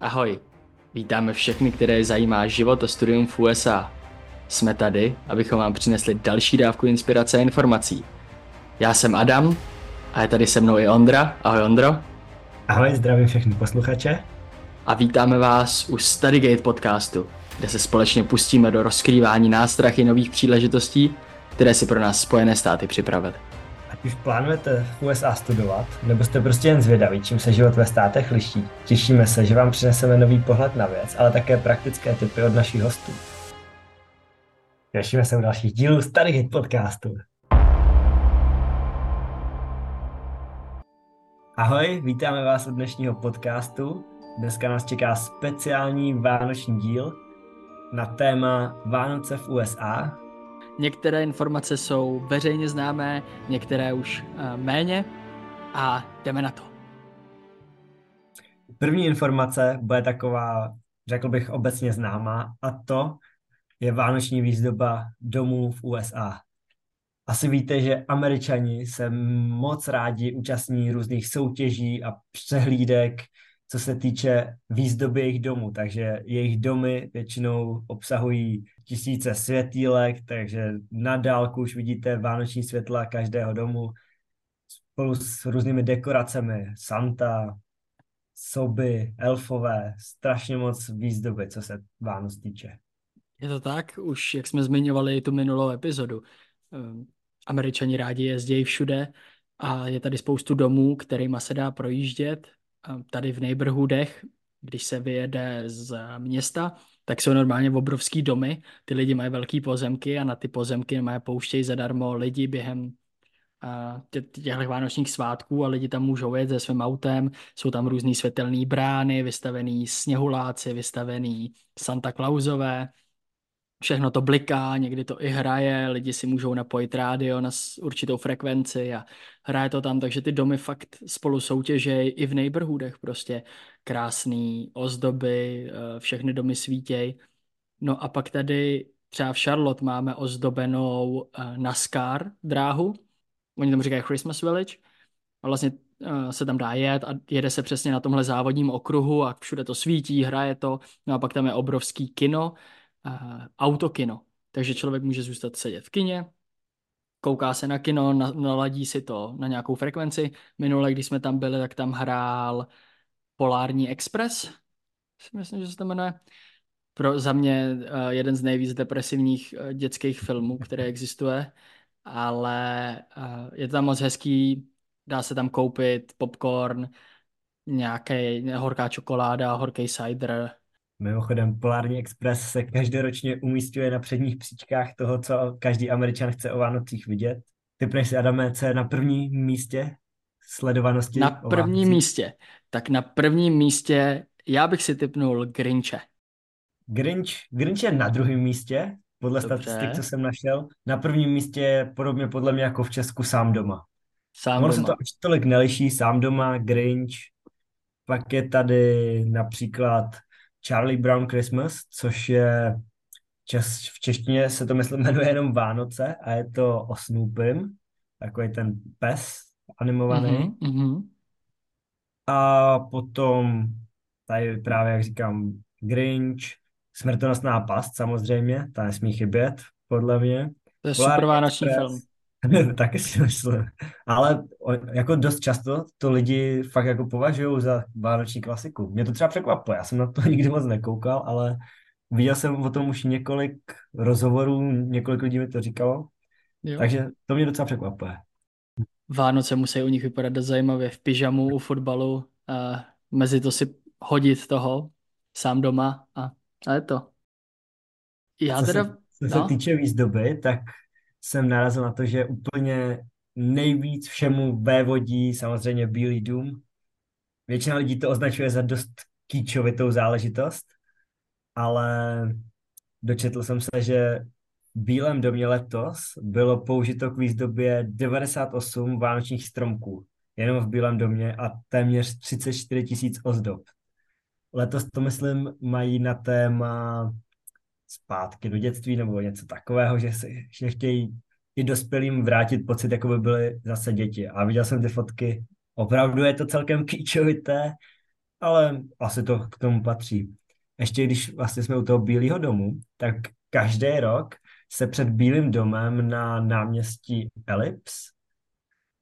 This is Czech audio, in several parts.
Ahoj, vítáme všechny, které zajímá život a studium v USA. Jsme tady, abychom vám přinesli další dávku inspirace a informací. Já jsem Adam a je tady se mnou i Ondra. Ahoj Ondro. Ahoj, zdravím všechny posluchače. A vítáme vás u Studygate podcastu, kde se společně pustíme do rozkrývání nástrachy nových příležitostí, které si pro nás Spojené státy připravili. Už plánujete v USA studovat, nebo jste prostě jen zvědaví, čím se život ve státech liší, těšíme se, že vám přineseme nový pohled na věc, ale také praktické tipy od našich hostů. Těšíme se u dalších dílů Stargate podcastu. Ahoj, vítáme vás u dnešního podcastu. Dneska nás čeká speciální vánoční díl na téma Vánoce v USA, Některé informace jsou veřejně známé, některé už uh, méně a jdeme na to. První informace bude taková, řekl bych, obecně známá a to je vánoční výzdoba domů v USA. Asi víte, že američani se moc rádi účastní různých soutěží a přehlídek, co se týče výzdoby jejich domů. Takže jejich domy většinou obsahují tisíce světýlek, takže na dálku už vidíte vánoční světla každého domu spolu s různými dekoracemi. Santa, soby, elfové, strašně moc výzdoby, co se Vánoc týče. Je to tak, už jak jsme zmiňovali tu minulou epizodu. Ehm, Američani rádi jezdí všude a je tady spoustu domů, kterýma se dá projíždět. Tady v neighborhoodech, když se vyjede z města, tak jsou normálně obrovský domy. Ty lidi mají velký pozemky a na ty pozemky mají pouštějí zadarmo lidi během těchto vánočních svátků a lidi tam můžou jet se svým autem, jsou tam různý světelné brány, vystavený sněhuláci, vystavený Santa Clausové, všechno to bliká, někdy to i hraje, lidi si můžou napojit rádio na určitou frekvenci a hraje to tam, takže ty domy fakt spolu soutěžejí i v neighborhoodech prostě krásný ozdoby, eh, všechny domy svítěj. No a pak tady třeba v Charlotte máme ozdobenou eh, NASCAR dráhu, oni tomu říkají Christmas Village, a vlastně uh, se tam dá jet a jede se přesně na tomhle závodním okruhu a všude to svítí, hraje to, no a pak tam je obrovský kino, autokino, takže člověk může zůstat sedět v kině, kouká se na kino, na, naladí si to na nějakou frekvenci. Minule, když jsme tam byli, tak tam hrál Polární Express, myslím, že se to jmenuje. Pro, za mě uh, jeden z nejvíc depresivních uh, dětských filmů, který existuje ale je to tam moc hezký, dá se tam koupit popcorn, nějaký horká čokoláda, horký cider. Mimochodem, Polární Express se každoročně umístuje na předních příčkách toho, co každý Američan chce o Vánocích vidět. Ty si, Adame, co je na prvním místě sledovanosti? Na prvním místě. Tak na prvním místě já bych si typnul Grinche. Grinch, Grinch je na druhém místě, podle Dobře. statistik, co jsem našel. Na prvním místě je podobně podle mě jako v Česku sám doma. Sám ono doma. se to až tolik neliší, sám doma, Grinch, pak je tady například Charlie Brown Christmas, což je čes, v češtině se to myslím jmenuje jenom Vánoce a je to o Snoopym, takový ten pes animovaný. Mm-hmm, mm-hmm. A potom tady právě, jak říkám, Grinch, Smrtonosná past samozřejmě, ta nesmí chybět, podle mě. To je super vánoční film. Taky si myslím. Ale jako dost často to lidi fakt jako považují za vánoční klasiku. Mě to třeba překvapuje, já jsem na to nikdy moc nekoukal, ale viděl jsem o tom už několik rozhovorů, několik lidí mi to říkalo, jo. takže to mě docela překvapuje. Vánoce musí u nich vypadat zajímavě v pyžamu, u fotbalu, a mezi to si hodit toho sám doma a a je to. Já co teda... Se, co no? se týče výzdoby, tak jsem narazil na to, že úplně nejvíc všemu vévodí samozřejmě Bílý dům. Většina lidí to označuje za dost kýčovitou záležitost, ale dočetl jsem se, že v Bílém domě letos bylo použito k výzdobě 98 vánočních stromků, jenom v Bílém domě a téměř 34 tisíc ozdob. Letos to, myslím, mají na téma zpátky do dětství nebo něco takového, že, si, že chtějí i dospělým vrátit pocit, jako by byly zase děti. A viděl jsem ty fotky, opravdu je to celkem kýčovité ale asi to k tomu patří. Ještě když vlastně jsme u toho Bílého domu, tak každý rok se před Bílým domem na náměstí Ellipse,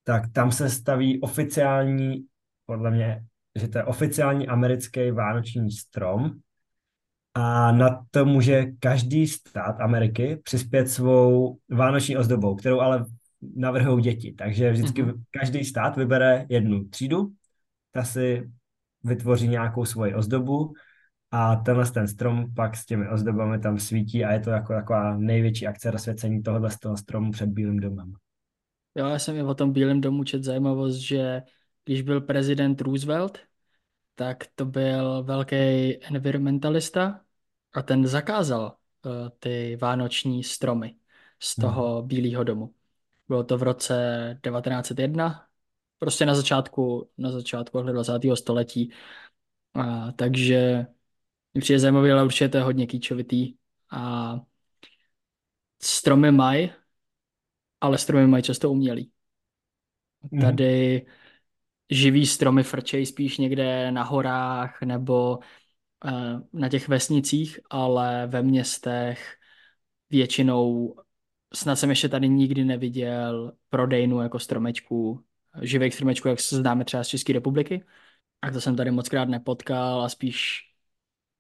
tak tam se staví oficiální, podle mě, že to je oficiální americký vánoční strom a na to může každý stát Ameriky přispět svou vánoční ozdobou, kterou ale navrhují děti. Takže vždycky mm-hmm. každý stát vybere jednu třídu, ta si vytvoří nějakou svoji ozdobu a tenhle ten strom pak s těmi ozdobami tam svítí a je to jako taková největší akce rozsvěcení tohohle z toho stromu před Bílým domem. Jo, já jsem i o tom Bílém domu čet zajímavost, že když byl prezident Roosevelt, tak to byl velký environmentalista a ten zakázal uh, ty vánoční stromy z mhm. toho hmm. Bílého domu. Bylo to v roce 1901, prostě na začátku, na začátku 20. století. A, takže mi přijde zajímavý, ale určitě to je hodně kýčovitý. A stromy mají, ale stromy mají často umělý. Mhm. Tady živý stromy frčejí spíš někde na horách nebo uh, na těch vesnicích, ale ve městech většinou snad jsem ještě tady nikdy neviděl prodejnu jako stromečků, živých stromečků, jak se známe třeba z České republiky. A to jsem tady moc krát nepotkal a spíš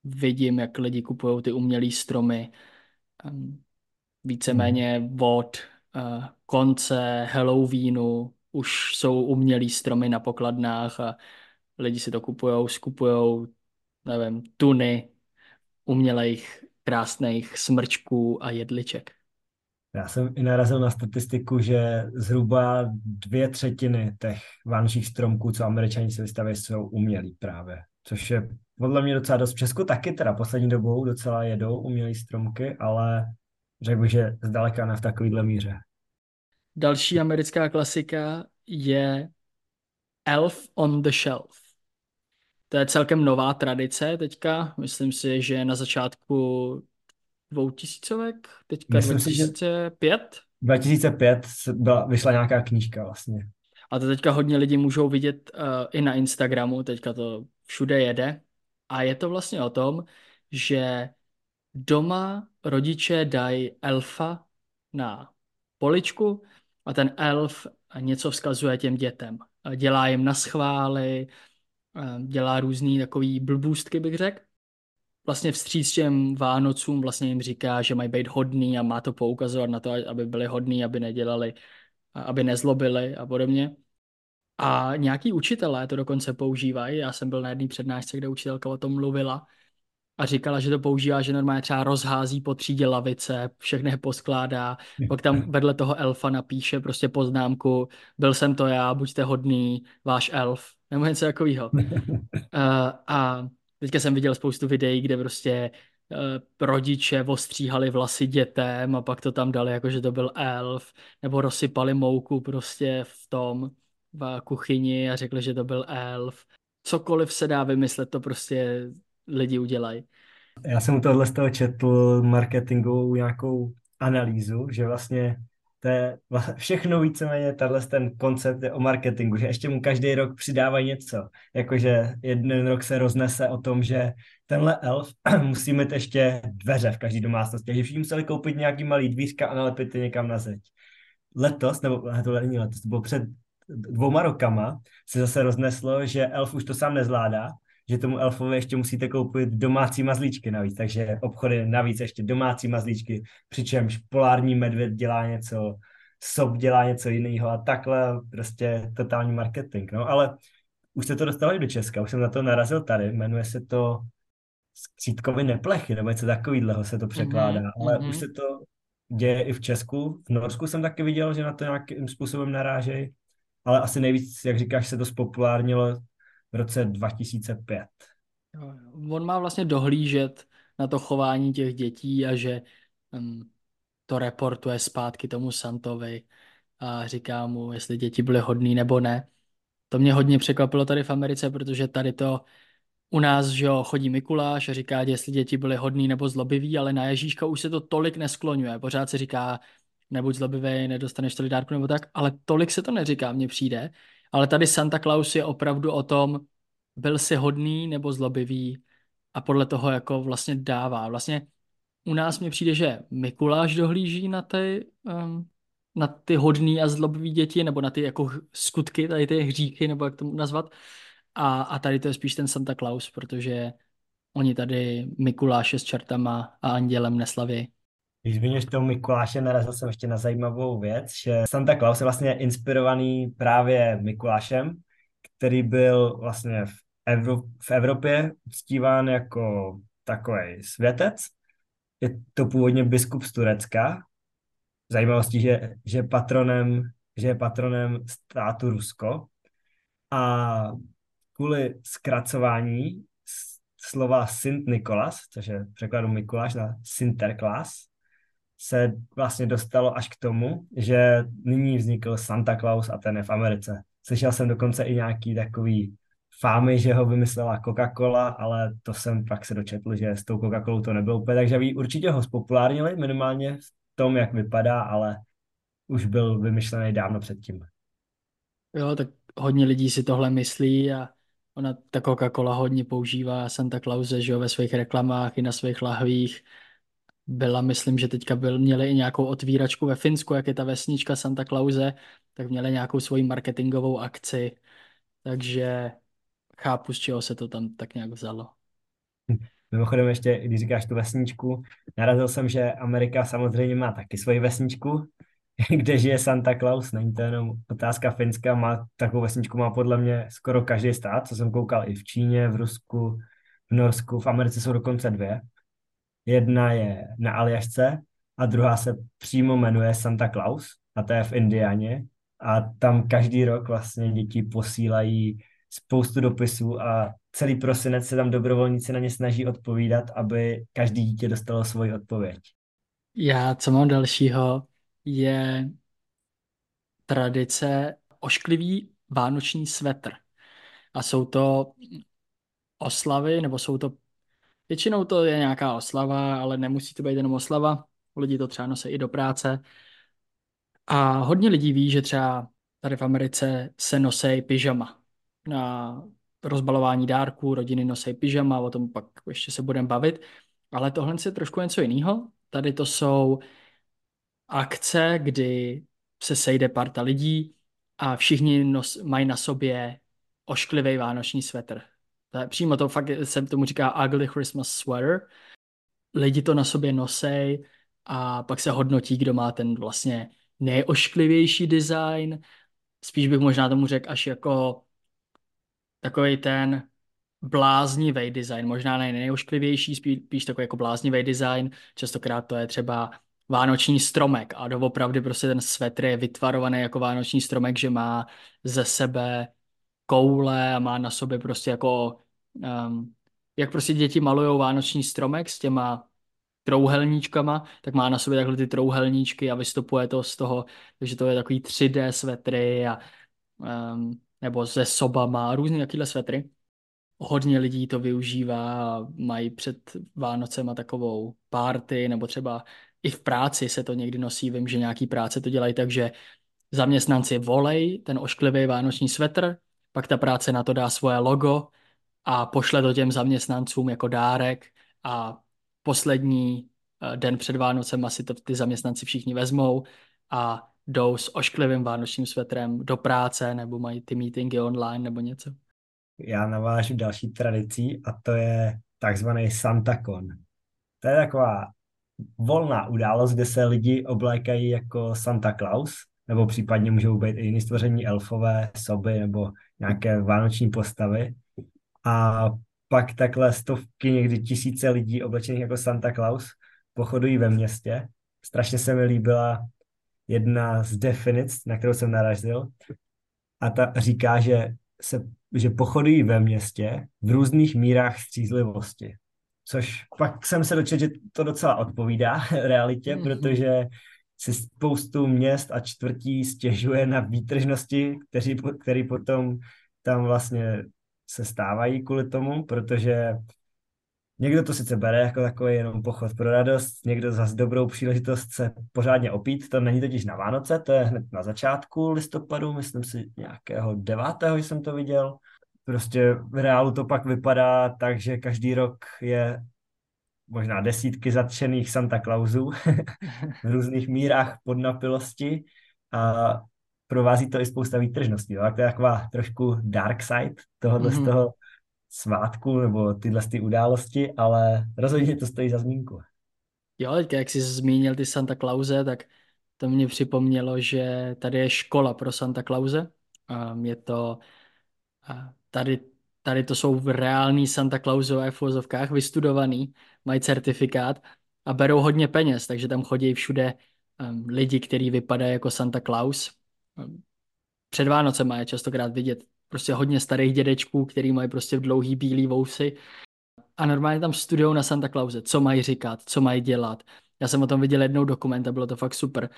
vidím, jak lidi kupují ty umělé stromy um, víceméně hmm. od uh, konce Halloweenu už jsou umělý stromy na pokladnách a lidi si to kupují, skupují, nevím, tuny umělých krásných smrčků a jedliček. Já jsem i narazil na statistiku, že zhruba dvě třetiny těch vánočních stromků, co američani si vystaví, jsou umělí právě. Což je podle mě docela dost. V Česku taky teda poslední dobou docela jedou umělý stromky, ale řekl bych, že zdaleka ne v takovýhle míře. Další americká klasika je Elf on the Shelf. To je celkem nová tradice teďka. Myslím si, že na začátku dvoutisícovek, teďka Myslím 2005. Si, 2005 byla, vyšla nějaká knížka vlastně. A to teďka hodně lidí můžou vidět uh, i na Instagramu, teďka to všude jede. A je to vlastně o tom, že doma rodiče dají elfa na poličku a ten elf něco vzkazuje těm dětem. Dělá jim na schvály, dělá různý takový blbůstky, bych řekl vlastně vstříc těm Vánocům vlastně jim říká, že mají být hodný a má to poukazovat na to, aby byli hodní, aby nedělali, aby nezlobili a podobně. A nějaký učitelé to dokonce používají. Já jsem byl na jedné přednášce, kde učitelka o tom mluvila a říkala, že to používá, že normálně třeba rozhází po třídě lavice, všechny je poskládá, pak tam vedle toho elfa napíše prostě poznámku, byl jsem to já, buďte hodný, váš elf, nebo něco takového. Uh, a Teďka jsem viděl spoustu videí, kde prostě uh, rodiče ostříhali vlasy dětem a pak to tam dali, jako že to byl elf, nebo rozsypali mouku prostě v tom, v kuchyni a řekli, že to byl elf. Cokoliv se dá vymyslet, to prostě lidi udělají. Já jsem u tohle z toho četl marketingovou nějakou analýzu, že vlastně to je všechno víceméně, tahle ten koncept je o marketingu, že ještě mu každý rok přidávají něco. Jakože jeden rok se roznese o tom, že tenhle elf musí mít ještě dveře v každé domácnosti, že všichni museli koupit nějaký malý dvířka a nalepit je někam na zeď. Letos, nebo to není letos, to bylo před dvouma rokama, se zase rozneslo, že elf už to sám nezvládá že tomu elfovi ještě musíte koupit domácí mazlíčky navíc, takže obchody navíc ještě domácí mazlíčky, přičemž polární medvěd dělá něco, sob dělá něco jiného a takhle prostě totální marketing, no, ale už se to dostalo i do Česka, už jsem na to narazil tady, jmenuje se to skřítkovy neplechy, nebo něco takového se to překládá, mm-hmm. ale mm-hmm. už se to děje i v Česku, v Norsku jsem taky viděl, že na to nějakým způsobem narážejí, ale asi nejvíc, jak říkáš, se to spopulárnilo v roce 2005. On má vlastně dohlížet na to chování těch dětí a že um, to reportuje zpátky tomu Santovi a říká mu, jestli děti byly hodný nebo ne. To mě hodně překvapilo tady v Americe, protože tady to u nás, že jo, chodí Mikuláš a říká, jestli děti byly hodný nebo zlobiví, ale na Ježíška už se to tolik neskloňuje. Pořád se říká, nebuď zlobivý, nedostaneš tolik dárku nebo tak, ale tolik se to neříká, mně přijde. Ale tady Santa Claus je opravdu o tom, byl si hodný nebo zlobivý a podle toho jako vlastně dává. Vlastně u nás mi přijde, že Mikuláš dohlíží na ty, um, na ty hodný a zlobivý děti, nebo na ty jako skutky, tady ty hříchy, nebo jak to nazvat. A, a tady to je spíš ten Santa Claus, protože oni tady Mikuláše s čertama a andělem neslaví. Když zmiňuješ toho Mikuláše, narazil jsem ještě na zajímavou věc, že Santa Claus je vlastně inspirovaný právě Mikulášem, který byl vlastně v, Evro- v Evropě uctíván jako takový světec. Je to původně biskup z Turecka. Zajímavostí, že, že, patronem, že je patronem státu Rusko. A kvůli zkracování slova Sint Nikolas, což je překladu Mikuláš na Sinterklaas, se vlastně dostalo až k tomu, že nyní vznikl Santa Claus a ten je v Americe. Slyšel jsem dokonce i nějaký takový fámy, že ho vymyslela Coca-Cola, ale to jsem pak se dočetl, že s tou Coca-Colou to nebylo úplně, takže ví, určitě ho spopulárnili minimálně v tom, jak vypadá, ale už byl vymyšlený dávno předtím. Jo, tak hodně lidí si tohle myslí a ona ta Coca-Cola hodně používá Santa Clause, že jo, ve svých reklamách i na svých lahvích byla, myslím, že teďka byl, měli i nějakou otvíračku ve Finsku, jak je ta vesnička Santa Clause, tak měli nějakou svoji marketingovou akci, takže chápu, z čeho se to tam tak nějak vzalo. Mimochodem ještě, když říkáš tu vesničku, narazil jsem, že Amerika samozřejmě má taky svoji vesničku, kde žije Santa Claus, není to jenom otázka Finska, má takovou vesničku má podle mě skoro každý stát, co jsem koukal i v Číně, v Rusku, v Norsku, v Americe jsou dokonce dvě. Jedna je na Aljašce a druhá se přímo jmenuje Santa Claus a to je v Indianě a tam každý rok vlastně děti posílají spoustu dopisů a celý prosinec se tam dobrovolníci na ně snaží odpovídat, aby každý dítě dostalo svoji odpověď. Já, co mám dalšího, je tradice ošklivý vánoční svetr. A jsou to oslavy, nebo jsou to Většinou to je nějaká oslava, ale nemusí to být jenom oslava. Lidi to třeba nosí i do práce. A hodně lidí ví, že třeba tady v Americe se nosí pyžama. Na rozbalování dárků rodiny nosí pyžama, o tom pak ještě se budeme bavit. Ale tohle je trošku něco jiného. Tady to jsou akce, kdy se sejde parta lidí a všichni nos, mají na sobě ošklivý vánoční svetr. Přímo to fakt se tomu říká ugly Christmas sweater. Lidi to na sobě nosej a pak se hodnotí, kdo má ten vlastně nejošklivější design. Spíš bych možná tomu řekl až jako takový ten bláznivý design, možná ne nejošklivější, spíš, spíš takový jako bláznivý design. Častokrát to je třeba vánoční stromek a doopravdy prostě ten svetr je vytvarovaný jako vánoční stromek, že má ze sebe koule a má na sobě prostě jako, um, jak prostě děti malují vánoční stromek s těma trouhelníčkama, tak má na sobě takhle ty trouhelníčky a vystupuje to z toho, takže to je takový 3D svetry a um, nebo se sobama, různý takovýhle svetry. Hodně lidí to využívá a mají před Vánocema takovou party, nebo třeba i v práci se to někdy nosí. Vím, že nějaký práce to dělají tak, že zaměstnanci volej ten ošklivý vánoční svetr, pak ta práce na to dá svoje logo a pošle to těm zaměstnancům jako dárek a poslední eh, den před Vánocem asi to ty zaměstnanci všichni vezmou a jdou s ošklivým vánočním svetrem do práce nebo mají ty meetingy online nebo něco. Já navážu další tradicí a to je takzvaný SantaCon. To je taková volná událost, kde se lidi oblékají jako Santa Claus, nebo případně můžou být i jiný stvoření elfové, soby nebo nějaké vánoční postavy. A pak takhle stovky, někdy tisíce lidí oblečených jako Santa Claus pochodují ve městě. Strašně se mi líbila jedna z definic, na kterou jsem narazil. A ta říká, že, se, že pochodují ve městě v různých mírách střízlivosti. Což pak jsem se dočetl, že to docela odpovídá realitě, mm-hmm. protože si spoustu měst a čtvrtí stěžuje na výtržnosti, kteří, který potom tam vlastně se stávají kvůli tomu, protože někdo to sice bere jako takový jenom pochod pro radost, někdo za dobrou příležitost se pořádně opít, to není totiž na Vánoce, to je hned na začátku listopadu, myslím si nějakého devátého jsem to viděl, prostě v reálu to pak vypadá tak, že každý rok je možná desítky zatčených Santa Clausů v různých mírách podnapilosti a provází to i spousta výtržností. No? To je taková trošku dark side tohohle mm-hmm. z mhm. toho svátku nebo tyhle ty události, ale rozhodně to stojí za zmínku. Jo, jak jsi zmínil ty Santa Clause, tak to mě připomnělo, že tady je škola pro Santa Clause. Je to tady, tady to jsou reální Santa Clausové v vozovkách, vystudovaný, mají certifikát a berou hodně peněz, takže tam chodí všude um, lidi, kteří vypadají jako Santa Claus. Um, před Vánocem je častokrát vidět prostě hodně starých dědečků, který mají prostě dlouhý bílý vousy a normálně tam studují na Santa Clause, co mají říkat, co mají dělat. Já jsem o tom viděl jednou dokument a bylo to fakt super.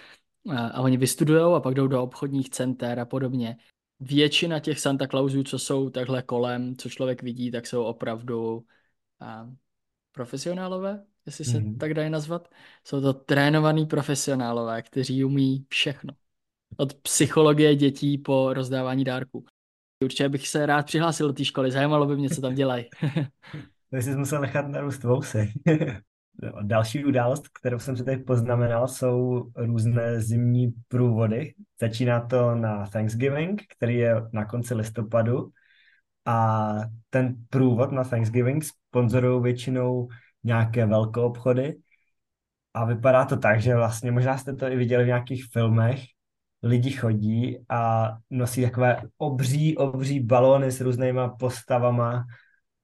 A oni vystudujou a pak jdou do obchodních center a podobně. Většina těch Santa Clausů, co jsou takhle kolem, co člověk vidí, tak jsou opravdu a, profesionálové, jestli se mm-hmm. tak dají nazvat. Jsou to trénovaní profesionálové, kteří umí všechno. Od psychologie dětí po rozdávání dárků. Určitě bych se rád přihlásil do té školy, zajímalo by mě, co tam dělají. to jsi musel nechat narůst vousy. Další událost, kterou jsem si tady poznamenal, jsou různé zimní průvody. Začíná to na Thanksgiving, který je na konci listopadu. A ten průvod na Thanksgiving sponzorují většinou nějaké velké obchody. A vypadá to tak, že vlastně, možná jste to i viděli v nějakých filmech, lidi chodí a nosí takové obří, obří balóny s různýma postavama,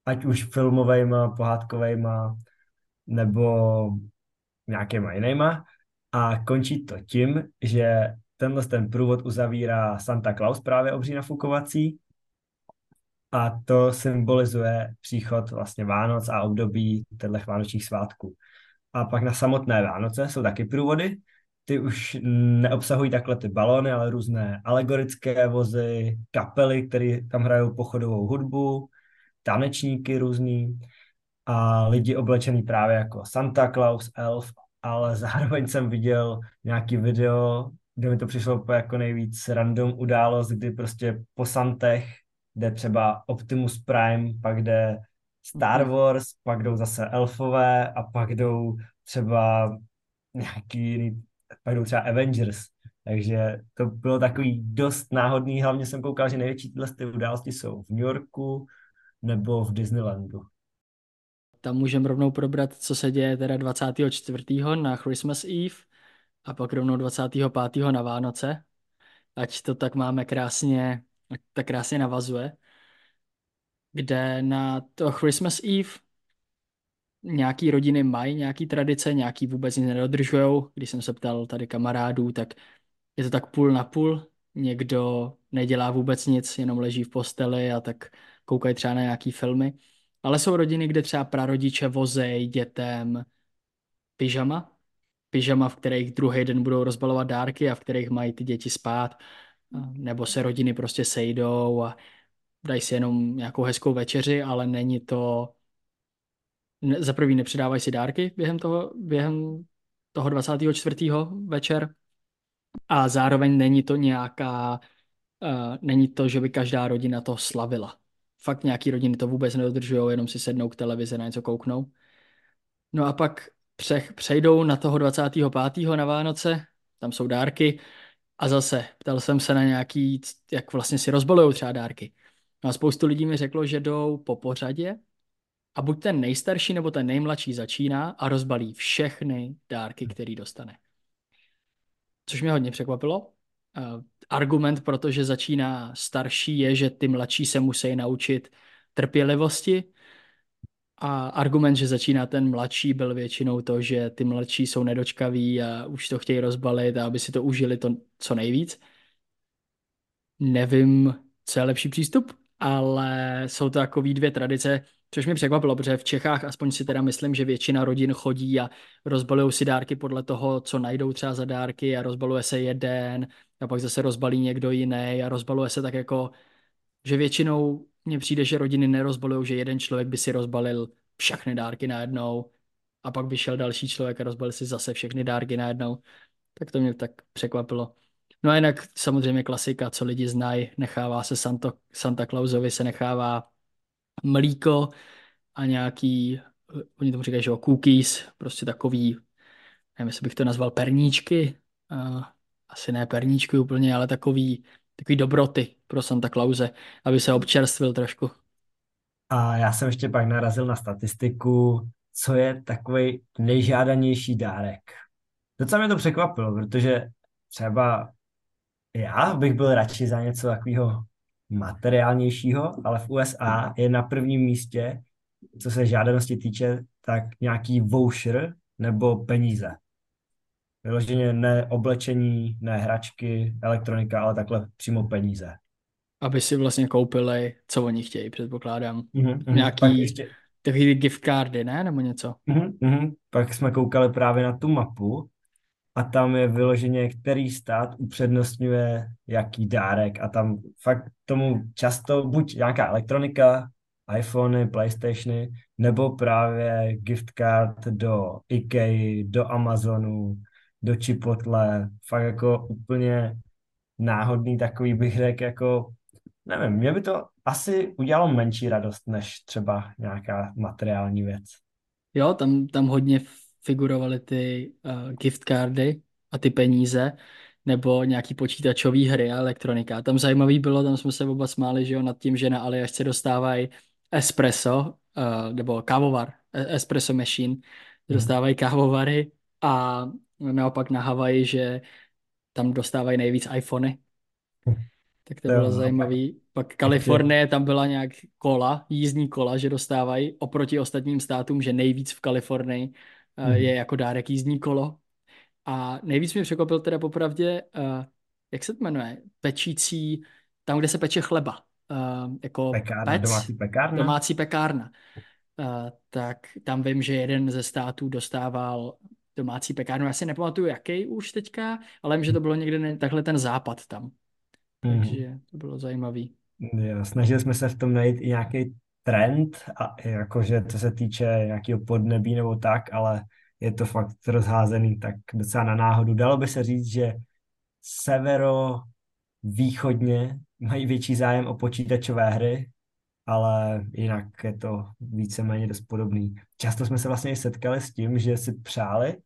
ať už filmovejma, pohádkovejma, nebo nějakýma jinýma. A končí to tím, že tenhle ten průvod uzavírá Santa Claus, právě obří nafukovací. A to symbolizuje příchod vlastně Vánoc a období těchto vánočních svátků. A pak na samotné Vánoce jsou taky průvody, ty už neobsahují takhle ty balony, ale různé alegorické vozy, kapely, které tam hrajou pochodovou hudbu, tanečníky různý a lidi oblečený právě jako Santa Claus, Elf, ale zároveň jsem viděl nějaký video, kde mi to přišlo jako nejvíc random událost, kdy prostě po Santech jde třeba Optimus Prime, pak jde Star mhm. Wars, pak jdou zase elfové a pak jdou třeba nějaký jiný pak jdou třeba Avengers. Takže to bylo takový dost náhodný, hlavně jsem koukal, že největší tyhle ty události jsou v New Yorku nebo v Disneylandu. Tam můžeme rovnou probrat, co se děje teda 24. na Christmas Eve a pak rovnou 25. na Vánoce. Ať to tak máme krásně, tak krásně navazuje. Kde na to Christmas Eve nějaký rodiny mají nějaký tradice, nějaký vůbec nic nedodržují. Když jsem se ptal tady kamarádů, tak je to tak půl na půl. Někdo nedělá vůbec nic, jenom leží v posteli a tak koukají třeba na nějaký filmy. Ale jsou rodiny, kde třeba prarodiče vozejí dětem pyžama, pyžama, v kterých druhý den budou rozbalovat dárky a v kterých mají ty děti spát. Nebo se rodiny prostě sejdou a dají si jenom nějakou hezkou večeři, ale není to za prvý nepředávají si dárky během toho, během toho 24. večer a zároveň není to nějaká, uh, není to, že by každá rodina to slavila. Fakt nějaký rodiny to vůbec nedodržují, jenom si sednou k televizi na něco kouknou. No a pak pře- přejdou na toho 25. na Vánoce, tam jsou dárky a zase ptal jsem se na nějaký, jak vlastně si rozbalují třeba dárky. No a spoustu lidí mi řeklo, že jdou po pořadě a buď ten nejstarší nebo ten nejmladší začíná a rozbalí všechny dárky, který dostane. Což mě hodně překvapilo. Argument, protože začíná starší, je, že ty mladší se musí naučit trpělivosti. A argument, že začíná ten mladší, byl většinou to, že ty mladší jsou nedočkaví a už to chtějí rozbalit a aby si to užili to co nejvíc. Nevím, co je lepší přístup, ale jsou to takový dvě tradice, Což mě překvapilo, protože v Čechách aspoň si teda myslím, že většina rodin chodí a rozbalují si dárky podle toho, co najdou třeba za dárky a rozbaluje se jeden a pak zase rozbalí někdo jiný a rozbaluje se tak jako, že většinou mně přijde, že rodiny nerozbalují, že jeden člověk by si rozbalil všechny dárky najednou a pak by šel další člověk a rozbalil si zase všechny dárky najednou. Tak to mě tak překvapilo. No a jinak samozřejmě klasika, co lidi znají, nechává se Santo, Santa Clausovi se nechává mlíko a nějaký, oni tomu říkají, že jo, cookies, prostě takový, nevím, jestli bych to nazval perníčky, asi ne perníčky úplně, ale takový, takový dobroty pro Santa Clause, aby se občerstvil trošku. A já jsem ještě pak narazil na statistiku, co je takový nejžádanější dárek. Docela mě to překvapilo, protože třeba já bych byl radši za něco takového materiálnějšího, ale v USA je na prvním místě, co se žádanosti týče, tak nějaký voucher nebo peníze. Vyloženě ne oblečení, ne hračky, elektronika, ale takhle přímo peníze. Aby si vlastně koupili, co oni chtějí, předpokládám. Mm-hmm, Nějaký pak ještě... takový gift cardy, ne? Nebo něco? Mm-hmm, pak jsme koukali právě na tu mapu a tam je vyloženě, který stát upřednostňuje jaký dárek a tam fakt tomu často buď nějaká elektronika, iPhony, Playstationy, nebo právě gift card do IKEA, do Amazonu, do Chipotle, fakt jako úplně náhodný takový bych řekl, jako nevím, mě by to asi udělalo menší radost, než třeba nějaká materiální věc. Jo, tam, tam hodně figurovaly ty uh, gift cardy a ty peníze, nebo nějaký počítačové hry a elektronika. Tam zajímavý bylo, tam jsme se oba smáli, že jo, nad tím, že na Aljašce dostávají espresso, uh, nebo kávovar, e, espresso machine, hmm. dostávají kávovary a naopak na Havaji, že tam dostávají nejvíc iPhony. Tak to, bylo no, zajímavý. Pak, Kalifornie, tam byla nějak kola, jízdní kola, že dostávají oproti ostatním státům, že nejvíc v Kalifornii mm. je jako dárek jízdní kolo. A nejvíc mě překvapil teda popravdě, uh, jak se to jmenuje, pečící, tam, kde se peče chleba. Uh, jako pekárna, pec, domácí pekárna. Domácí pekárna. Tak tam vím, že jeden ze států dostával domácí pekárnu. Já si nepamatuju, jaký už teďka, ale vím, že to bylo někde ne, takhle ten západ tam. Mm. Takže to bylo zajímavý. Jo, snažili jsme se v tom najít i nějaký trend, a jakože to se týče nějakého podnebí nebo tak, ale je to fakt rozházený tak docela na náhodu. Dalo by se říct, že severo východně mají větší zájem o počítačové hry, ale jinak je to víceméně dost podobný. Často jsme se vlastně setkali s tím, že si přáli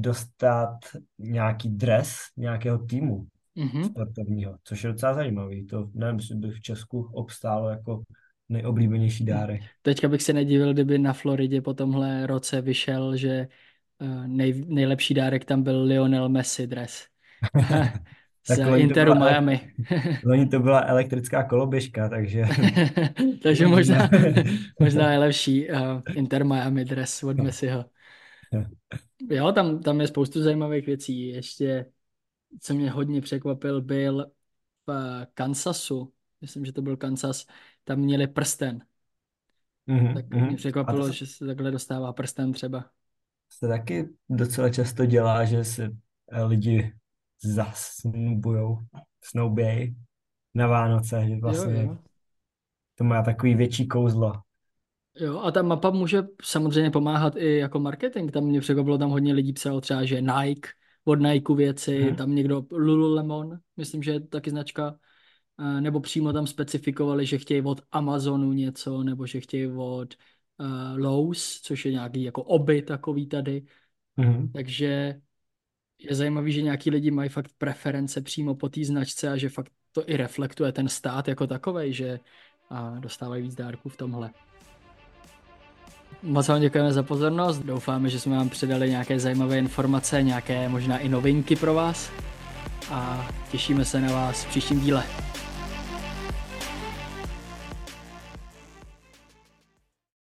dostat nějaký dres nějakého týmu mm-hmm. sportovního, což je docela zajímavý. To nevím, jestli by v Česku obstálo jako nejoblíbenější dárek. Teďka bych se nedivil, kdyby na Floridě po tomhle roce vyšel, že eh, nej, nejlepší dárek tam byl Lionel Messi dres. z Interu byla, Miami. Loni to byla elektrická koloběžka, takže... takže možná, možná je lepší uh, Inter Miami dres od Messiho. Jo, tam, tam je spoustu zajímavých věcí. Ještě, co mě hodně překvapil, byl v Kansasu, myslím, že to byl Kansas, tam měli prsten. Mm-hmm, tak mě mm-hmm. překvapilo, to... že se takhle dostává prsten třeba. Se taky docela často dělá, že se lidi zasnubujou, snoubějí na Vánoce, že vlastně jo, jo. to má takový větší kouzlo. Jo, a ta mapa může samozřejmě pomáhat i jako marketing. Tam mě překvapilo, tam hodně lidí psalo třeba, že Nike, od Nike věci, hmm. tam někdo Lululemon, myslím, že je taky značka, nebo přímo tam specifikovali, že chtějí od Amazonu něco, nebo že chtějí od uh, Lowe's, což je nějaký jako oby takový tady. Hmm. Takže je zajímavý, že nějaký lidi mají fakt preference přímo po té značce a že fakt to i reflektuje ten stát jako takový, že a dostávají víc dárků v tomhle. Moc vám děkujeme za pozornost, doufáme, že jsme vám předali nějaké zajímavé informace, nějaké možná i novinky pro vás a těšíme se na vás v příštím díle.